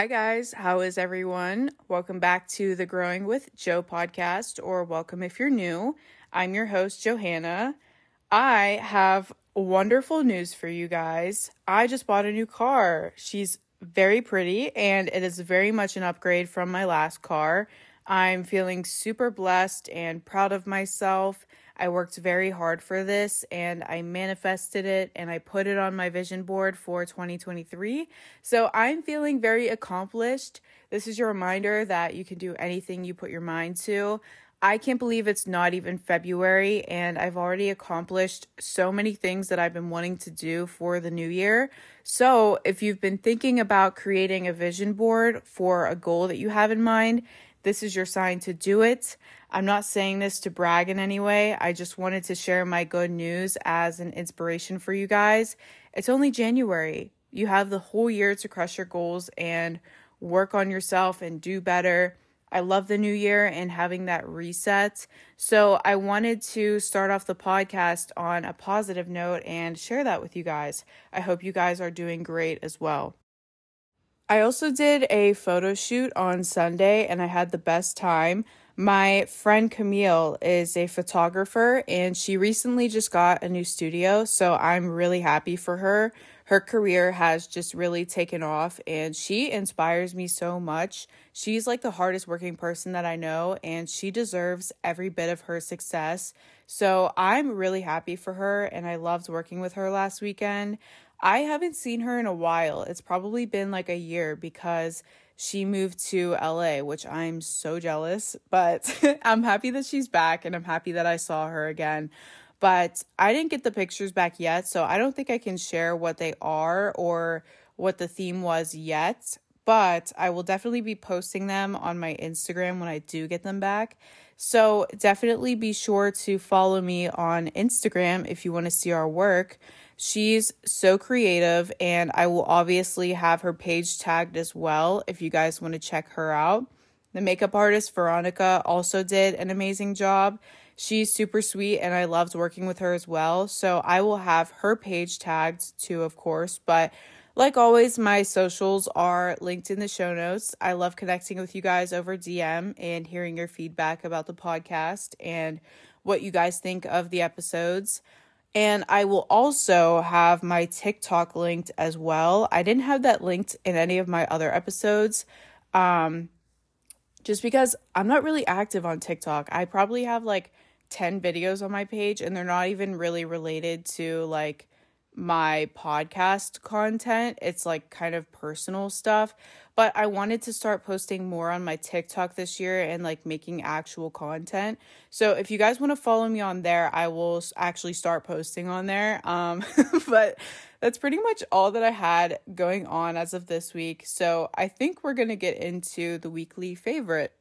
Hi, guys. How is everyone? Welcome back to the Growing with Joe podcast, or welcome if you're new. I'm your host, Johanna. I have wonderful news for you guys. I just bought a new car. She's very pretty, and it is very much an upgrade from my last car. I'm feeling super blessed and proud of myself. I worked very hard for this and I manifested it and I put it on my vision board for 2023. So I'm feeling very accomplished. This is your reminder that you can do anything you put your mind to. I can't believe it's not even February and I've already accomplished so many things that I've been wanting to do for the new year. So, if you've been thinking about creating a vision board for a goal that you have in mind, this is your sign to do it. I'm not saying this to brag in any way. I just wanted to share my good news as an inspiration for you guys. It's only January. You have the whole year to crush your goals and work on yourself and do better. I love the new year and having that reset. So, I wanted to start off the podcast on a positive note and share that with you guys. I hope you guys are doing great as well. I also did a photo shoot on Sunday and I had the best time. My friend Camille is a photographer and she recently just got a new studio, so I'm really happy for her. Her career has just really taken off and she inspires me so much. She's like the hardest working person that I know and she deserves every bit of her success. So I'm really happy for her and I loved working with her last weekend. I haven't seen her in a while. It's probably been like a year because she moved to LA, which I'm so jealous, but I'm happy that she's back and I'm happy that I saw her again. But I didn't get the pictures back yet, so I don't think I can share what they are or what the theme was yet. But I will definitely be posting them on my Instagram when I do get them back. So definitely be sure to follow me on Instagram if you want to see our work. She's so creative, and I will obviously have her page tagged as well if you guys want to check her out. The makeup artist Veronica also did an amazing job. She's super sweet, and I loved working with her as well. So I will have her page tagged too, of course. But like always, my socials are linked in the show notes. I love connecting with you guys over DM and hearing your feedback about the podcast and what you guys think of the episodes. And I will also have my TikTok linked as well. I didn't have that linked in any of my other episodes. Um, just because I'm not really active on TikTok. I probably have like 10 videos on my page and they're not even really related to like my podcast content. It's like kind of personal stuff. But I wanted to start posting more on my TikTok this year and like making actual content. So if you guys want to follow me on there, I will actually start posting on there. Um, but that's pretty much all that I had going on as of this week. So I think we're going to get into the weekly favorite.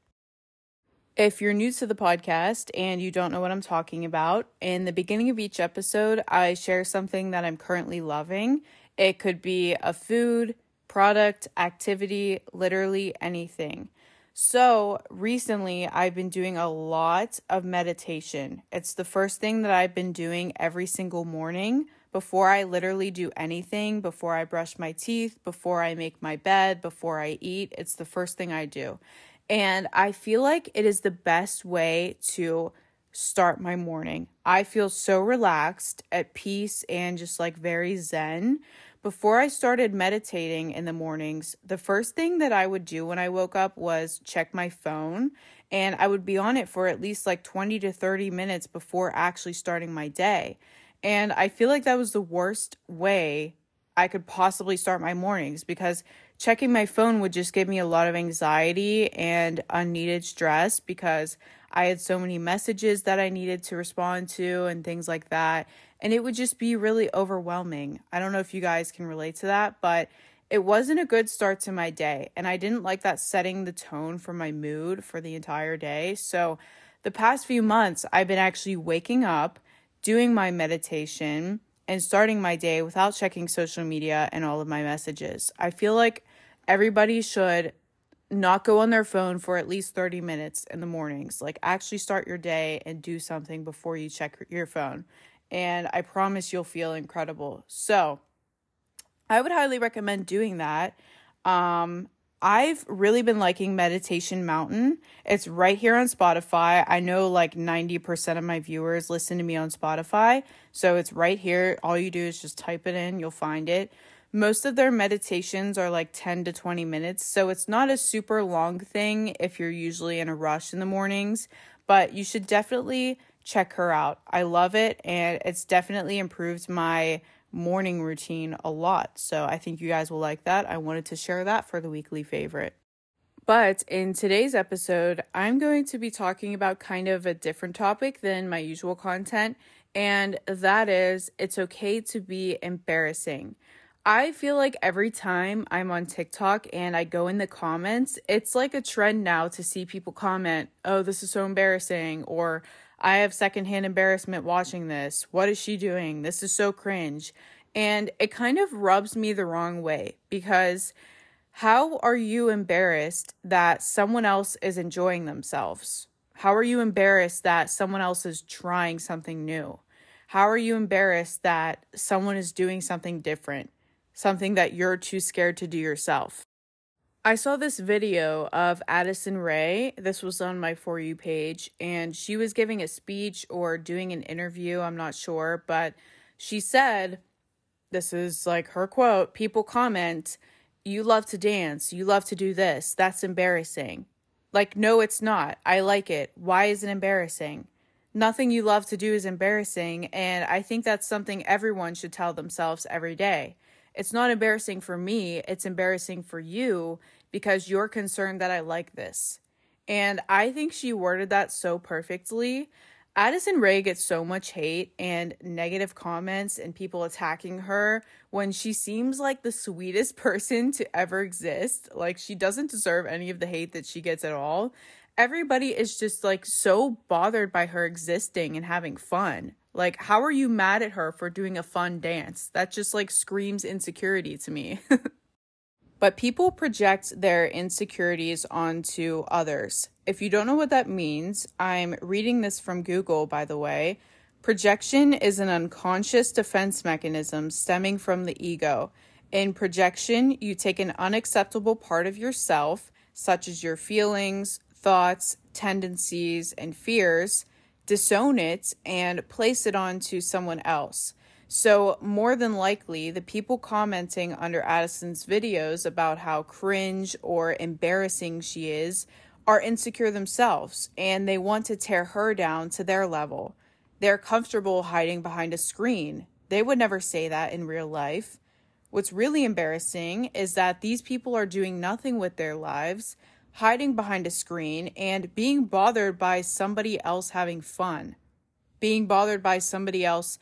If you're new to the podcast and you don't know what I'm talking about, in the beginning of each episode, I share something that I'm currently loving. It could be a food, product, activity, literally anything. So, recently I've been doing a lot of meditation. It's the first thing that I've been doing every single morning before I literally do anything, before I brush my teeth, before I make my bed, before I eat. It's the first thing I do. And I feel like it is the best way to start my morning. I feel so relaxed, at peace, and just like very zen. Before I started meditating in the mornings, the first thing that I would do when I woke up was check my phone. And I would be on it for at least like 20 to 30 minutes before actually starting my day. And I feel like that was the worst way I could possibly start my mornings because checking my phone would just give me a lot of anxiety and unneeded stress because I had so many messages that I needed to respond to and things like that. And it would just be really overwhelming. I don't know if you guys can relate to that, but it wasn't a good start to my day. And I didn't like that setting the tone for my mood for the entire day. So the past few months, I've been actually waking up, doing my meditation, and starting my day without checking social media and all of my messages. I feel like everybody should not go on their phone for at least 30 minutes in the mornings. Like, actually start your day and do something before you check your phone. And I promise you'll feel incredible. So, I would highly recommend doing that. Um, I've really been liking Meditation Mountain. It's right here on Spotify. I know like 90% of my viewers listen to me on Spotify. So it's right here. All you do is just type it in, you'll find it. Most of their meditations are like 10 to 20 minutes. So it's not a super long thing if you're usually in a rush in the mornings, but you should definitely check her out. I love it and it's definitely improved my morning routine a lot. So I think you guys will like that. I wanted to share that for the weekly favorite. But in today's episode, I'm going to be talking about kind of a different topic than my usual content, and that is it's okay to be embarrassing. I feel like every time I'm on TikTok and I go in the comments, it's like a trend now to see people comment, oh, this is so embarrassing, or I have secondhand embarrassment watching this. What is she doing? This is so cringe. And it kind of rubs me the wrong way because how are you embarrassed that someone else is enjoying themselves? How are you embarrassed that someone else is trying something new? How are you embarrassed that someone is doing something different, something that you're too scared to do yourself? I saw this video of Addison Rae. This was on my For You page, and she was giving a speech or doing an interview. I'm not sure, but she said, This is like her quote people comment, You love to dance. You love to do this. That's embarrassing. Like, no, it's not. I like it. Why is it embarrassing? Nothing you love to do is embarrassing, and I think that's something everyone should tell themselves every day. It's not embarrassing for me, it's embarrassing for you because you're concerned that I like this. And I think she worded that so perfectly. Addison Rae gets so much hate and negative comments and people attacking her when she seems like the sweetest person to ever exist. Like, she doesn't deserve any of the hate that she gets at all. Everybody is just like so bothered by her existing and having fun. Like, how are you mad at her for doing a fun dance? That just like screams insecurity to me. but people project their insecurities onto others. If you don't know what that means, I'm reading this from Google, by the way. Projection is an unconscious defense mechanism stemming from the ego. In projection, you take an unacceptable part of yourself, such as your feelings, thoughts, tendencies, and fears, disown it and place it onto someone else. So, more than likely, the people commenting under Addison's videos about how cringe or embarrassing she is are insecure themselves and they want to tear her down to their level. They're comfortable hiding behind a screen. They would never say that in real life. What's really embarrassing is that these people are doing nothing with their lives hiding behind a screen, and being bothered by somebody else having fun, being bothered by somebody else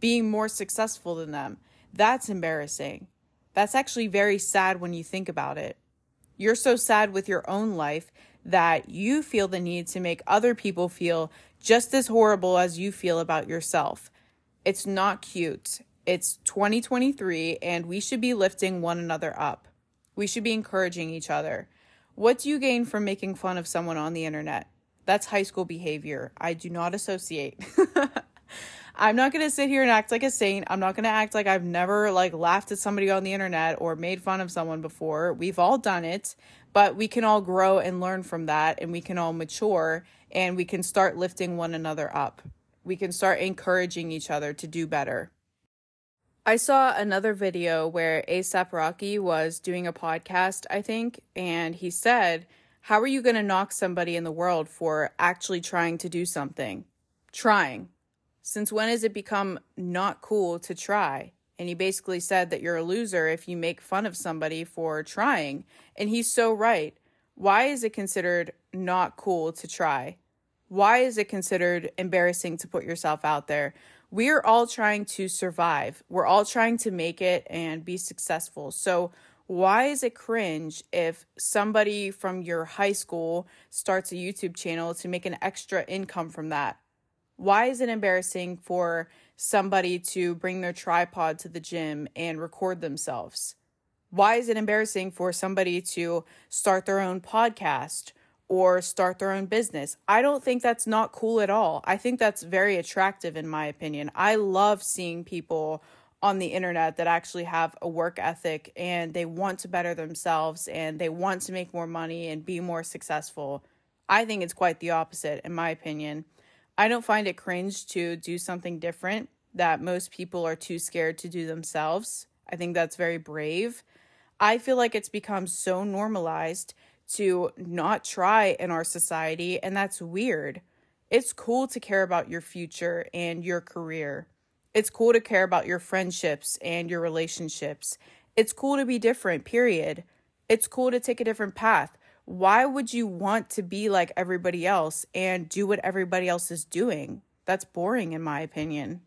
being more successful than them. That's embarrassing. That's actually very sad when you think about it. You're so sad with your own life that you feel the need to make other people feel just as horrible as you feel about yourself. It's not cute. It's 2023, and we should be lifting one another up. We should be encouraging each other. What do you gain from making fun of someone on the internet? That's high school behavior. I do not associate. I'm not going to sit here and act like a saint. I'm not going to act like I've never like laughed at somebody on the internet or made fun of someone before. We've all done it, but we can all grow and learn from that and we can all mature and we can start lifting one another up. We can start encouraging each other to do better. I saw another video where ASAP Rocky was doing a podcast, I think, and he said, How are you going to knock somebody in the world for actually trying to do something? Trying. Since when has it become not cool to try? And he basically said that you're a loser if you make fun of somebody for trying. And he's so right. Why is it considered not cool to try? Why is it considered embarrassing to put yourself out there? We're all trying to survive. We're all trying to make it and be successful. So, why is it cringe if somebody from your high school starts a YouTube channel to make an extra income from that? Why is it embarrassing for somebody to bring their tripod to the gym and record themselves? Why is it embarrassing for somebody to start their own podcast or start their own business. I don't think that's not cool at all. I think that's very attractive, in my opinion. I love seeing people on the internet that actually have a work ethic and they want to better themselves and they want to make more money and be more successful. I think it's quite the opposite, in my opinion. I don't find it cringe to do something different that most people are too scared to do themselves. I think that's very brave. I feel like it's become so normalized to not try in our society, and that's weird. It's cool to care about your future and your career. It's cool to care about your friendships and your relationships. It's cool to be different, period. It's cool to take a different path. Why would you want to be like everybody else and do what everybody else is doing? That's boring, in my opinion.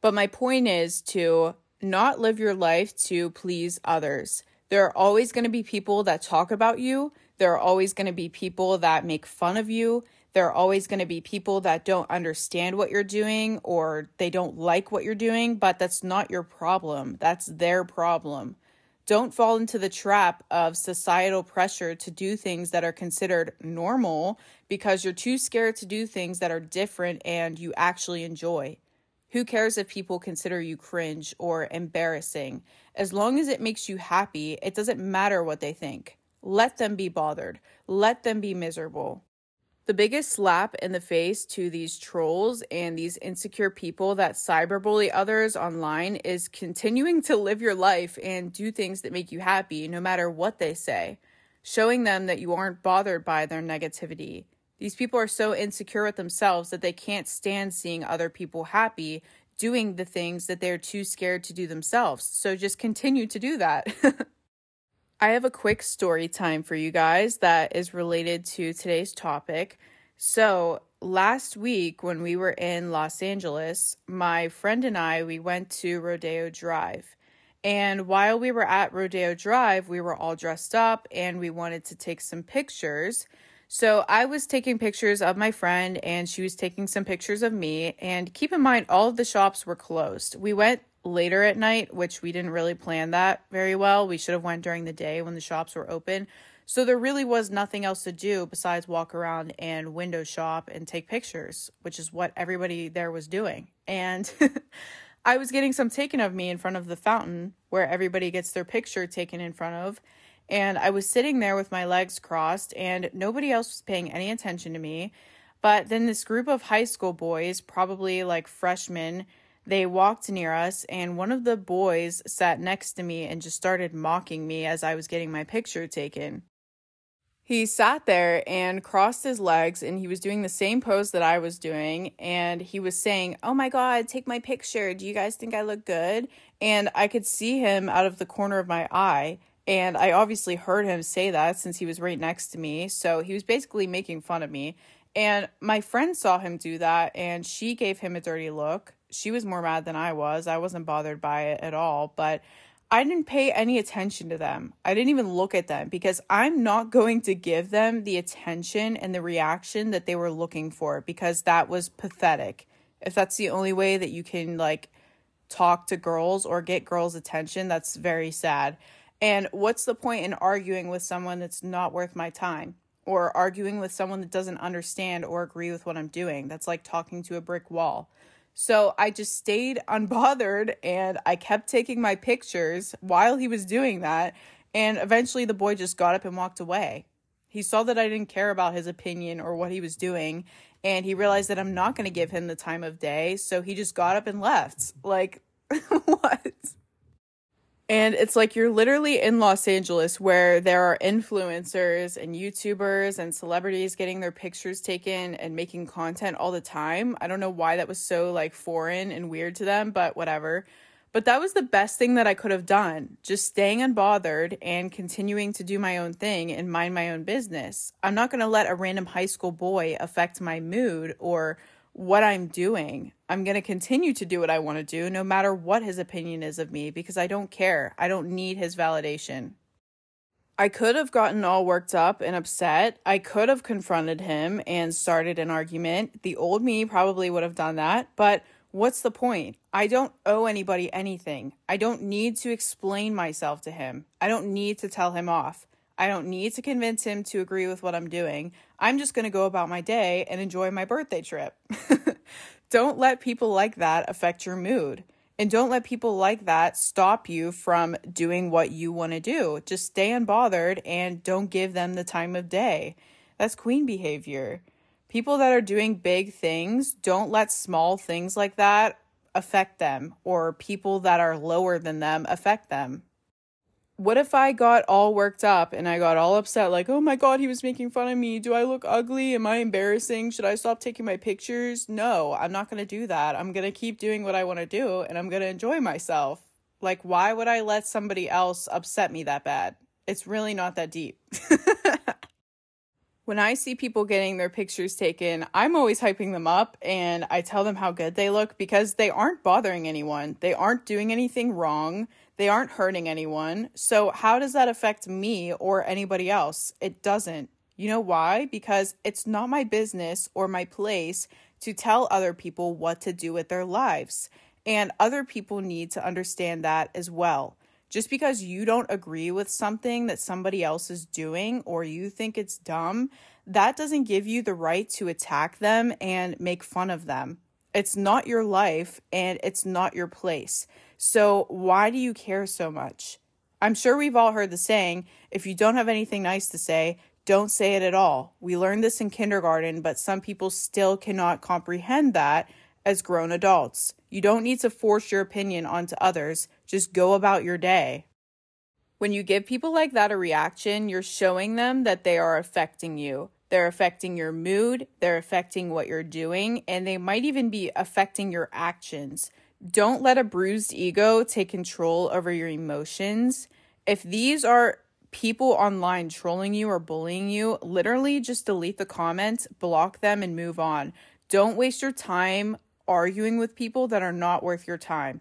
But my point is to not live your life to please others. There are always going to be people that talk about you. There are always going to be people that make fun of you. There are always going to be people that don't understand what you're doing or they don't like what you're doing, but that's not your problem. That's their problem. Don't fall into the trap of societal pressure to do things that are considered normal because you're too scared to do things that are different and you actually enjoy. Who cares if people consider you cringe or embarrassing? As long as it makes you happy, it doesn't matter what they think. Let them be bothered. Let them be miserable. The biggest slap in the face to these trolls and these insecure people that cyberbully others online is continuing to live your life and do things that make you happy no matter what they say, showing them that you aren't bothered by their negativity. These people are so insecure with themselves that they can't stand seeing other people happy doing the things that they're too scared to do themselves. So just continue to do that. I have a quick story time for you guys that is related to today's topic. So, last week when we were in Los Angeles, my friend and I we went to Rodeo Drive. And while we were at Rodeo Drive, we were all dressed up and we wanted to take some pictures. So I was taking pictures of my friend and she was taking some pictures of me. And keep in mind, all of the shops were closed. We went later at night, which we didn't really plan that very well. We should have went during the day when the shops were open. So there really was nothing else to do besides walk around and window shop and take pictures, which is what everybody there was doing. And I was getting some taken of me in front of the fountain where everybody gets their picture taken in front of. And I was sitting there with my legs crossed and nobody else was paying any attention to me. But then this group of high school boys, probably like freshmen, they walked near us, and one of the boys sat next to me and just started mocking me as I was getting my picture taken. He sat there and crossed his legs, and he was doing the same pose that I was doing. And he was saying, Oh my God, take my picture. Do you guys think I look good? And I could see him out of the corner of my eye. And I obviously heard him say that since he was right next to me. So he was basically making fun of me. And my friend saw him do that, and she gave him a dirty look she was more mad than I was. I wasn't bothered by it at all, but I didn't pay any attention to them. I didn't even look at them because I'm not going to give them the attention and the reaction that they were looking for because that was pathetic. If that's the only way that you can like talk to girls or get girls' attention, that's very sad. And what's the point in arguing with someone that's not worth my time? Or arguing with someone that doesn't understand or agree with what I'm doing? That's like talking to a brick wall. So I just stayed unbothered and I kept taking my pictures while he was doing that. And eventually the boy just got up and walked away. He saw that I didn't care about his opinion or what he was doing. And he realized that I'm not going to give him the time of day. So he just got up and left. Like, what? And it's like you're literally in Los Angeles where there are influencers and YouTubers and celebrities getting their pictures taken and making content all the time. I don't know why that was so like foreign and weird to them, but whatever. But that was the best thing that I could have done. Just staying unbothered and continuing to do my own thing and mind my own business. I'm not going to let a random high school boy affect my mood or what I'm doing. I'm going to continue to do what I want to do no matter what his opinion is of me because I don't care. I don't need his validation. I could have gotten all worked up and upset. I could have confronted him and started an argument. The old me probably would have done that, but what's the point? I don't owe anybody anything. I don't need to explain myself to him. I don't need to tell him off. I don't need to convince him to agree with what I'm doing. I'm just going to go about my day and enjoy my birthday trip. don't let people like that affect your mood. And don't let people like that stop you from doing what you want to do. Just stay unbothered and don't give them the time of day. That's queen behavior. People that are doing big things, don't let small things like that affect them or people that are lower than them affect them. What if I got all worked up and I got all upset, like, oh my god, he was making fun of me. Do I look ugly? Am I embarrassing? Should I stop taking my pictures? No, I'm not going to do that. I'm going to keep doing what I want to do and I'm going to enjoy myself. Like, why would I let somebody else upset me that bad? It's really not that deep. when I see people getting their pictures taken, I'm always hyping them up and I tell them how good they look because they aren't bothering anyone. They aren't doing anything wrong. They aren't hurting anyone. So, how does that affect me or anybody else? It doesn't. You know why? Because it's not my business or my place to tell other people what to do with their lives. And other people need to understand that as well. Just because you don't agree with something that somebody else is doing or you think it's dumb, that doesn't give you the right to attack them and make fun of them. It's not your life and it's not your place. So, why do you care so much? I'm sure we've all heard the saying if you don't have anything nice to say, don't say it at all. We learned this in kindergarten, but some people still cannot comprehend that as grown adults. You don't need to force your opinion onto others, just go about your day. When you give people like that a reaction, you're showing them that they are affecting you. They're affecting your mood, they're affecting what you're doing, and they might even be affecting your actions. Don't let a bruised ego take control over your emotions. If these are people online trolling you or bullying you, literally just delete the comments, block them, and move on. Don't waste your time arguing with people that are not worth your time.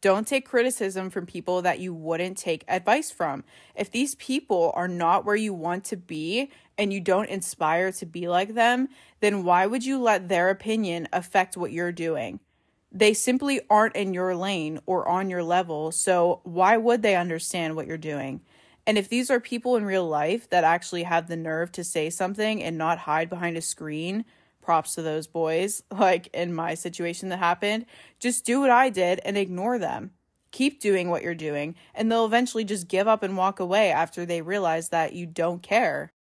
Don't take criticism from people that you wouldn't take advice from. If these people are not where you want to be and you don't inspire to be like them, then why would you let their opinion affect what you're doing? They simply aren't in your lane or on your level, so why would they understand what you're doing? And if these are people in real life that actually have the nerve to say something and not hide behind a screen, props to those boys, like in my situation that happened. Just do what I did and ignore them. Keep doing what you're doing, and they'll eventually just give up and walk away after they realize that you don't care.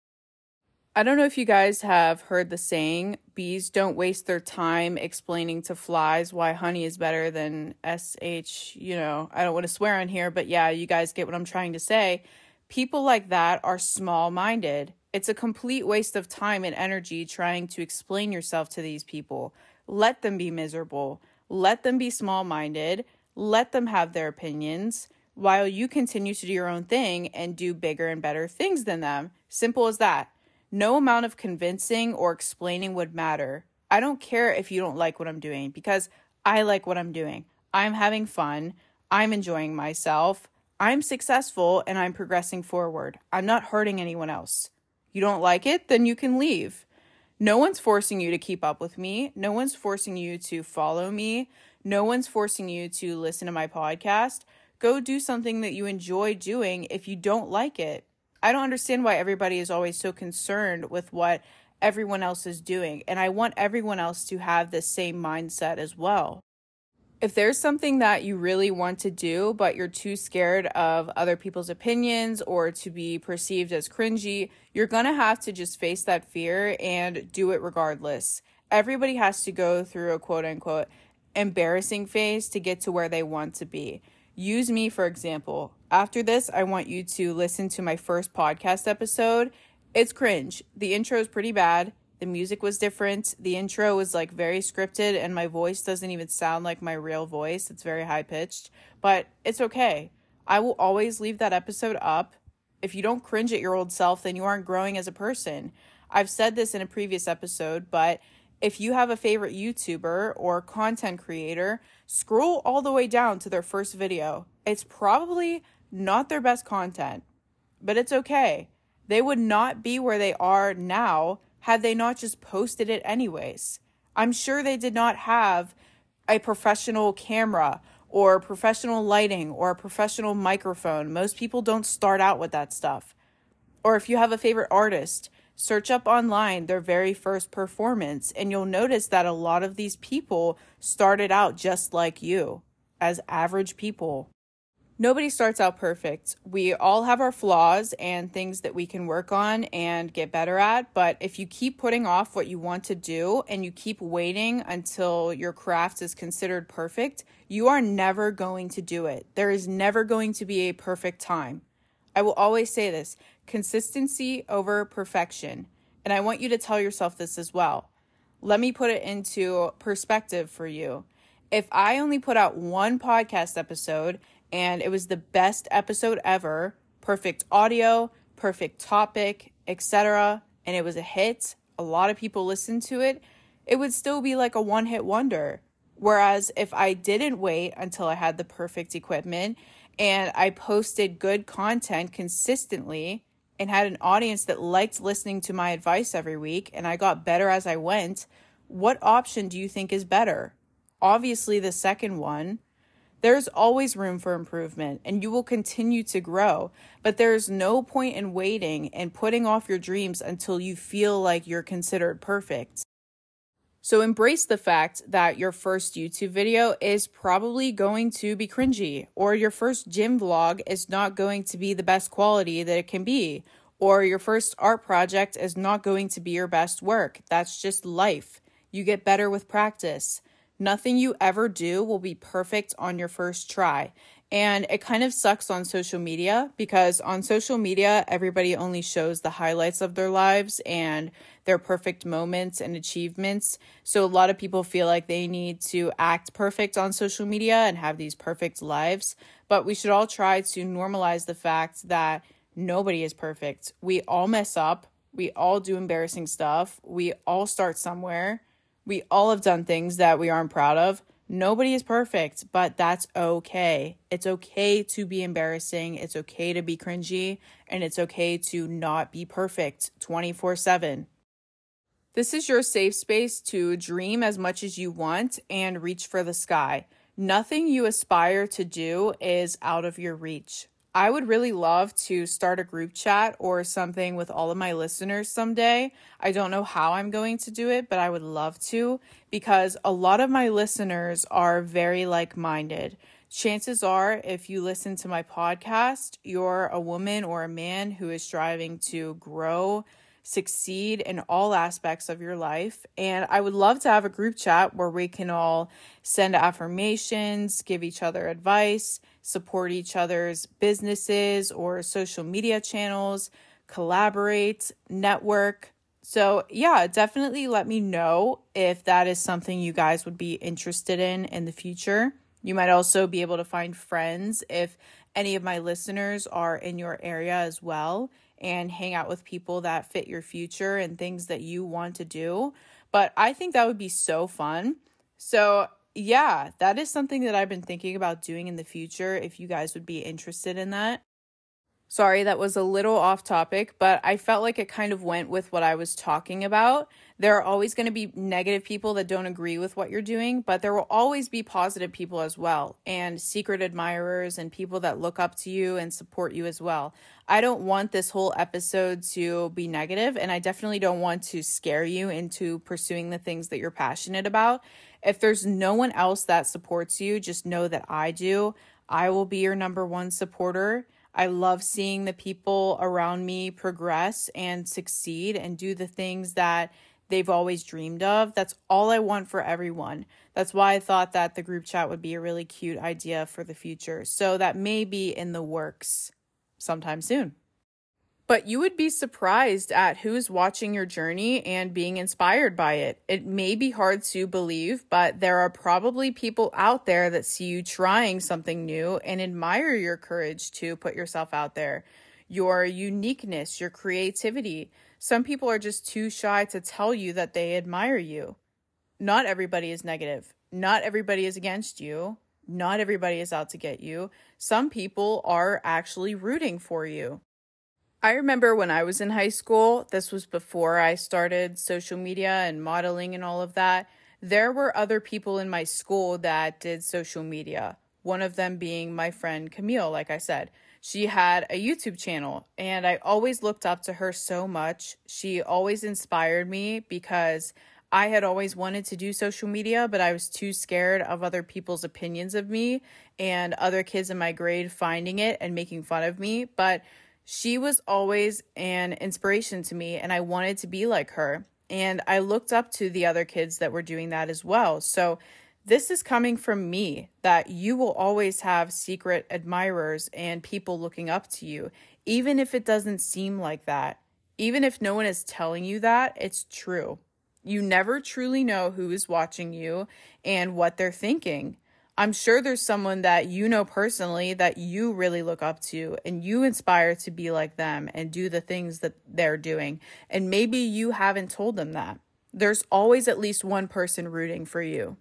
I don't know if you guys have heard the saying, bees don't waste their time explaining to flies why honey is better than SH. You know, I don't want to swear on here, but yeah, you guys get what I'm trying to say. People like that are small minded. It's a complete waste of time and energy trying to explain yourself to these people. Let them be miserable. Let them be small minded. Let them have their opinions while you continue to do your own thing and do bigger and better things than them. Simple as that. No amount of convincing or explaining would matter. I don't care if you don't like what I'm doing because I like what I'm doing. I'm having fun. I'm enjoying myself. I'm successful and I'm progressing forward. I'm not hurting anyone else. You don't like it? Then you can leave. No one's forcing you to keep up with me. No one's forcing you to follow me. No one's forcing you to listen to my podcast. Go do something that you enjoy doing if you don't like it. I don't understand why everybody is always so concerned with what everyone else is doing. And I want everyone else to have the same mindset as well if there's something that you really want to do, but you're too scared of other people's opinions or to be perceived as cringy, you're to have to just face that fear and do it regardless. Everybody has to go through a quote unquote embarrassing phase to get to where they want to be. Use me, for example. After this, I want you to listen to my first podcast episode. It's cringe. The intro is pretty bad. The music was different. The intro was like very scripted, and my voice doesn't even sound like my real voice. It's very high pitched, but it's okay. I will always leave that episode up. If you don't cringe at your old self, then you aren't growing as a person. I've said this in a previous episode, but if you have a favorite YouTuber or content creator, scroll all the way down to their first video. It's probably not their best content, but it's okay. They would not be where they are now had they not just posted it anyways? I'm sure they did not have a professional camera or professional lighting or a professional microphone. Most people don't start out with that stuff. Or if you have a favorite artist, search up online their very first performance and you'll notice that a lot of these people started out just like you. as average people. Nobody starts out perfect. We all have our flaws and things that we can work on and get better at. But if you keep putting off what you want to do and you keep waiting until your craft is considered perfect, you are never going to do it. There is never going to be a perfect time. I will always say this consistency over perfection. And I want you to tell yourself this as well. Let me put it into perspective for you. If I only put out one podcast episode and it was the best episode ever. Perfect audio, perfect topic, etc. And it was a hit. A lot of people listened to it. It would still be like a one hit wonder. Whereas if I didn't wait until I had the perfect equipment and I posted good content consistently and had an audience that liked listening to my advice every week and I got better as I went, what option do you think is better? Obviously, the second one there's always room for improvement and you will continue to grow, but there's no point in waiting and putting off your dreams until you feel like you're considered perfect. So embrace the fact that your first YouTube video is probably going to be cringy, or your first gym vlog is not going to be the best quality that it can be, or your first art project is not going to be your best work. That's just life. You get better with practice. Nothing you ever do will be perfect on your first try. And it kind of sucks on social media because on social media, everybody only shows the highlights of their lives and their perfect moments and achievements. So a lot of people feel like they need to act perfect on social media and have these perfect lives. But we should all try to normalize the fact that nobody is perfect. We all mess up, we all do embarrassing stuff, we all start somewhere. We all have done things that we aren't proud of. Nobody is perfect, but that's okay. It's okay to be embarrassing. It's okay to be cringy. And it's okay to not be perfect 24 7. This is your safe space to dream as much as you want and reach for the sky. Nothing you aspire to do is out of your reach. I would really love to start a group chat or something with all of my listeners someday. I don't know how I'm going to do it, but I would love to because a lot of my listeners are very like minded. Chances are, if you listen to my podcast, you're a woman or a man who is striving to grow, succeed in all aspects of your life. And I would love to have a group chat where we can all send affirmations, give each other advice support each other's businesses or social media channels, collaborate, network. So, yeah, definitely let me know if that is something you guys would be interested in in the future. You might also be able to find friends if any of my listeners are in your area as well and hang out with people that fit your future and things that you want to do. But I think that would be so fun. So, yeah, that is something that I've been thinking about doing in the future if you guys would be interested in that. Sorry, that was a little off topic, but I felt like it kind of went with what I was talking about. There are always going to be negative people that don't agree with what you're doing, but there will always be positive people as well, and secret admirers and people that look up to you and support you as well. I don't want this whole episode to be negative, and I definitely don't want to scare you into pursuing the things that you're passionate about. If there's no one else that supports you, just know that I do. I will be your number one supporter. I love seeing the people around me progress and succeed and do the things that they've always dreamed of. That's all I want for everyone. That's why I thought that the group chat would be a really cute idea for the future. So that may be in the works sometime soon. But you would be surprised at who's watching your journey and being inspired by it. It may be hard to believe, but there are probably people out there that see you trying something new and admire your courage to put yourself out there, your uniqueness, your creativity. Some people are just too shy to tell you that they admire you. Not everybody is negative. Not everybody is against you. Not everybody is out to get you. Some people are actually rooting for you. I remember when I was in high school, this was before I started social media and modeling and all of that. There were other people in my school that did social media. One of them being my friend Camille, like I said. She had a YouTube channel, and I always looked up to her so much. She always inspired me because I had always wanted to do social media, but I was too scared of other people's opinions of me and other kids in my grade finding it and making fun of me. But she was always an inspiration to me, and I wanted to be like her. And I looked up to the other kids that were doing that as well. So, this is coming from me that you will always have secret admirers and people looking up to you, even if it doesn't seem like that. Even if no one is telling you that, it's true. You never truly know who is watching you and what they're thinking. I'm sure there's someone that you know personally that you really look up to and you inspire to be like them and do the things that they're doing. And maybe you haven't told them that. There's always at least one person rooting for you.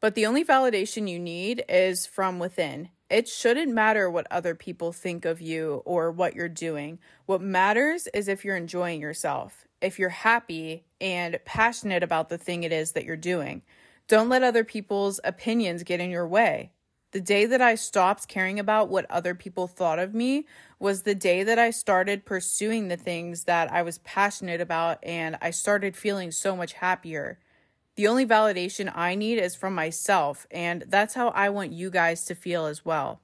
But the only validation you need is from within. It shouldn't matter what other people think of you or what you're doing. What matters is if you're enjoying yourself if you're happy and passionate about the thing it is that you're doing. Don't let other people's opinions get in your way. The day that I stopped caring about what other people thought of me was the day that I started pursuing the things that I was passionate about and I started feeling so much happier. The only validation I need is from myself, and that's how I want you guys to feel as well.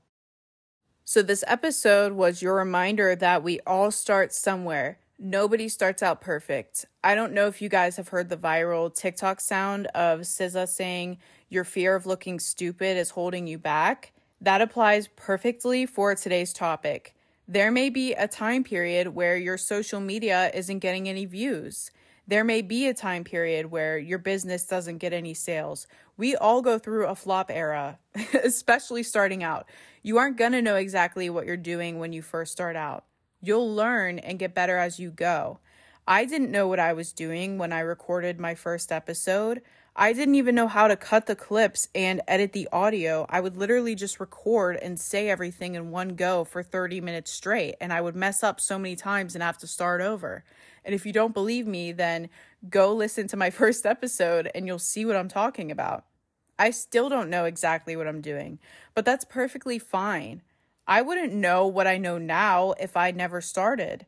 So, this episode was your reminder that we all start somewhere. Nobody starts out perfect. I don't know if you guys have heard the viral TikTok sound of SZA saying, Your fear of looking stupid is holding you back. That applies perfectly for today's topic. There may be a time period where your social media isn't getting any views. There may be a time period where your business doesn't get any sales. We all go through a flop era, especially starting out. You aren't going to know exactly what you're doing when you first start out. You'll learn and get better as you go. I didn't know what I was doing when I recorded my first episode. I didn't even know how to cut the clips and edit the audio. I would literally just record and say everything in one go for 30 minutes straight, and I would mess up so many times and have to start over. And if you don't believe me, then go listen to my first episode and you'll see what I'm talking about. I still don't know exactly what I'm doing, but that's perfectly fine. I wouldn't know what I know now if I never started.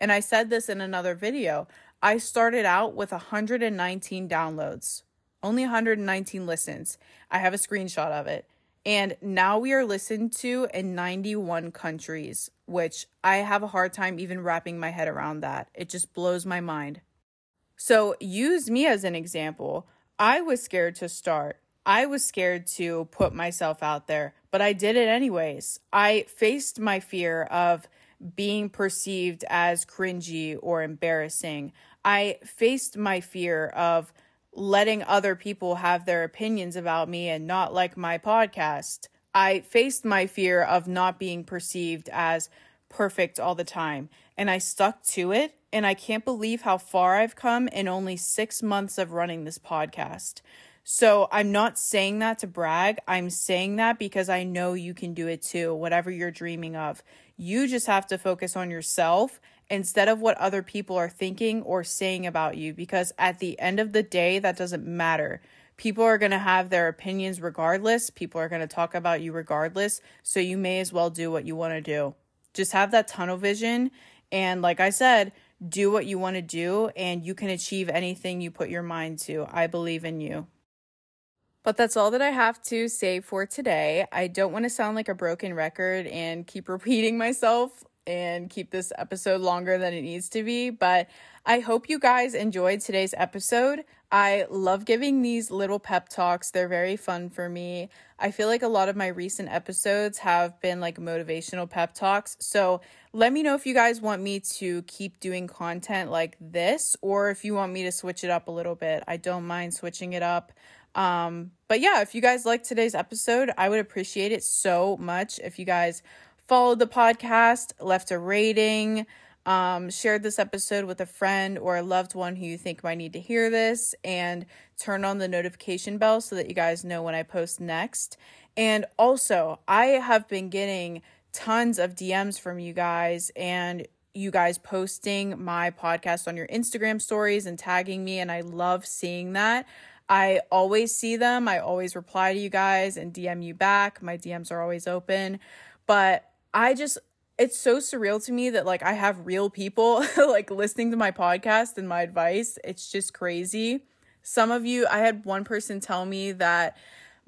And I said this in another video. I started out with 119 downloads, only 119 listens. I have a screenshot of it. And now we are listened to in 91 countries, which I have a hard time even wrapping my head around that. It just blows my mind. So use me as an example. I was scared to start. I was scared to put myself out there, but I did it anyways. I faced my fear of being perceived as cringy or embarrassing. I faced my fear of letting other people have their opinions about me and not like my podcast. I faced my fear of not being perceived as perfect all the time, and I stuck to it. And I can't believe how far I've come in only six months of running this podcast. So I'm not saying that to brag. I'm saying that because I know you can do it too, whatever you're dreaming of. You just have to focus on yourself instead of what other people are thinking or saying about you because at the end of the day, that doesn't matter. People are going to have their opinions regardless. People are going to talk about you regardless. So you may as well do what you want to do. Just have that tunnel vision. And like I said, do what you want to do and you can achieve anything you put your mind to. I believe in you. But that's all that I have to say for today. I don't want to sound like a broken record and keep repeating myself and keep this episode longer than it needs to be, but I hope you guys enjoyed today's episode. I love giving these little pep talks. They're very fun for me. I feel like a lot of my recent episodes have been like motivational pep talks. So let me know if you guys want me to keep doing content like this or if you want me to switch it up a little bit. I don't mind switching it up. Um, but yeah, if you guys like today's episode, I would appreciate it so much if you guys followed the podcast, left a rating, um, shared this episode with a friend or a loved one who you think might need to hear this, and turn on the notification bell so that you guys know when I post next. And also, I have been getting tons of DMs from you guys and you guys posting my podcast on your Instagram stories and tagging me, and I love seeing that. I always see them. I always reply to you guys and DM you back. My DMs are always open. But I just, it's so surreal to me that like I have real people like listening to my podcast and my advice. It's just crazy. some of you, I had one person tell me that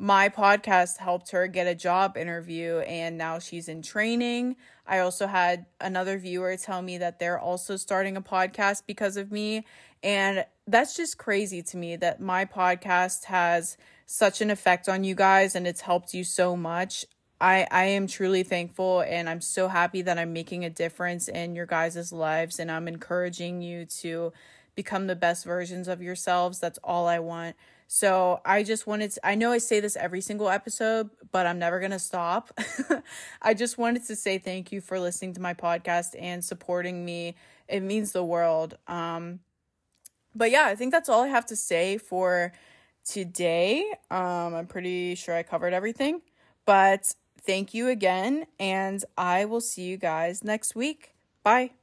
my podcast helped her get a job interview and now she's in training. I also had another viewer tell me that they're also starting a podcast because of me. And that's just crazy to me that my podcast has such an effect on you guys and it's helped you so much. I, I am truly thankful and I'm so happy that I'm making a difference in your guys' lives and I'm encouraging you to become the best versions of yourselves. That's all I want. So I just wanted to, I know I say this every single episode, but I'm never going to stop. I just wanted to say thank you for listening to my podcast and supporting me. It means the world. Um, but yeah, I think that's all I have to say for today. Um, I'm pretty sure I covered everything, but thank you again, and I will see you guys next week. Bye.